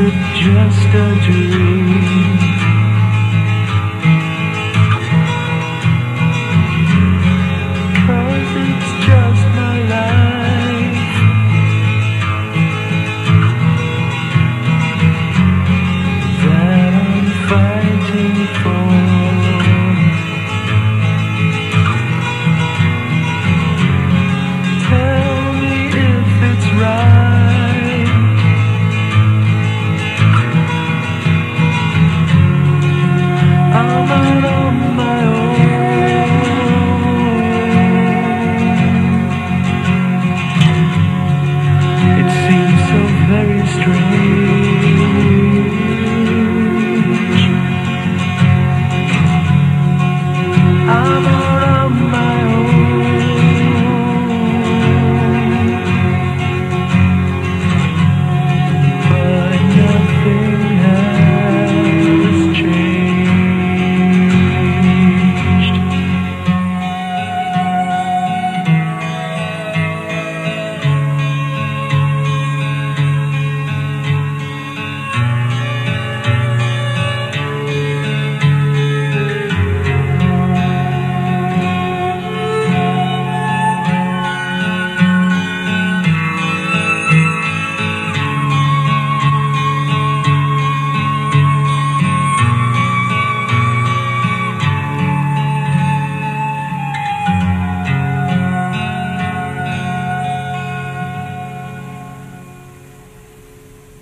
it just a dream?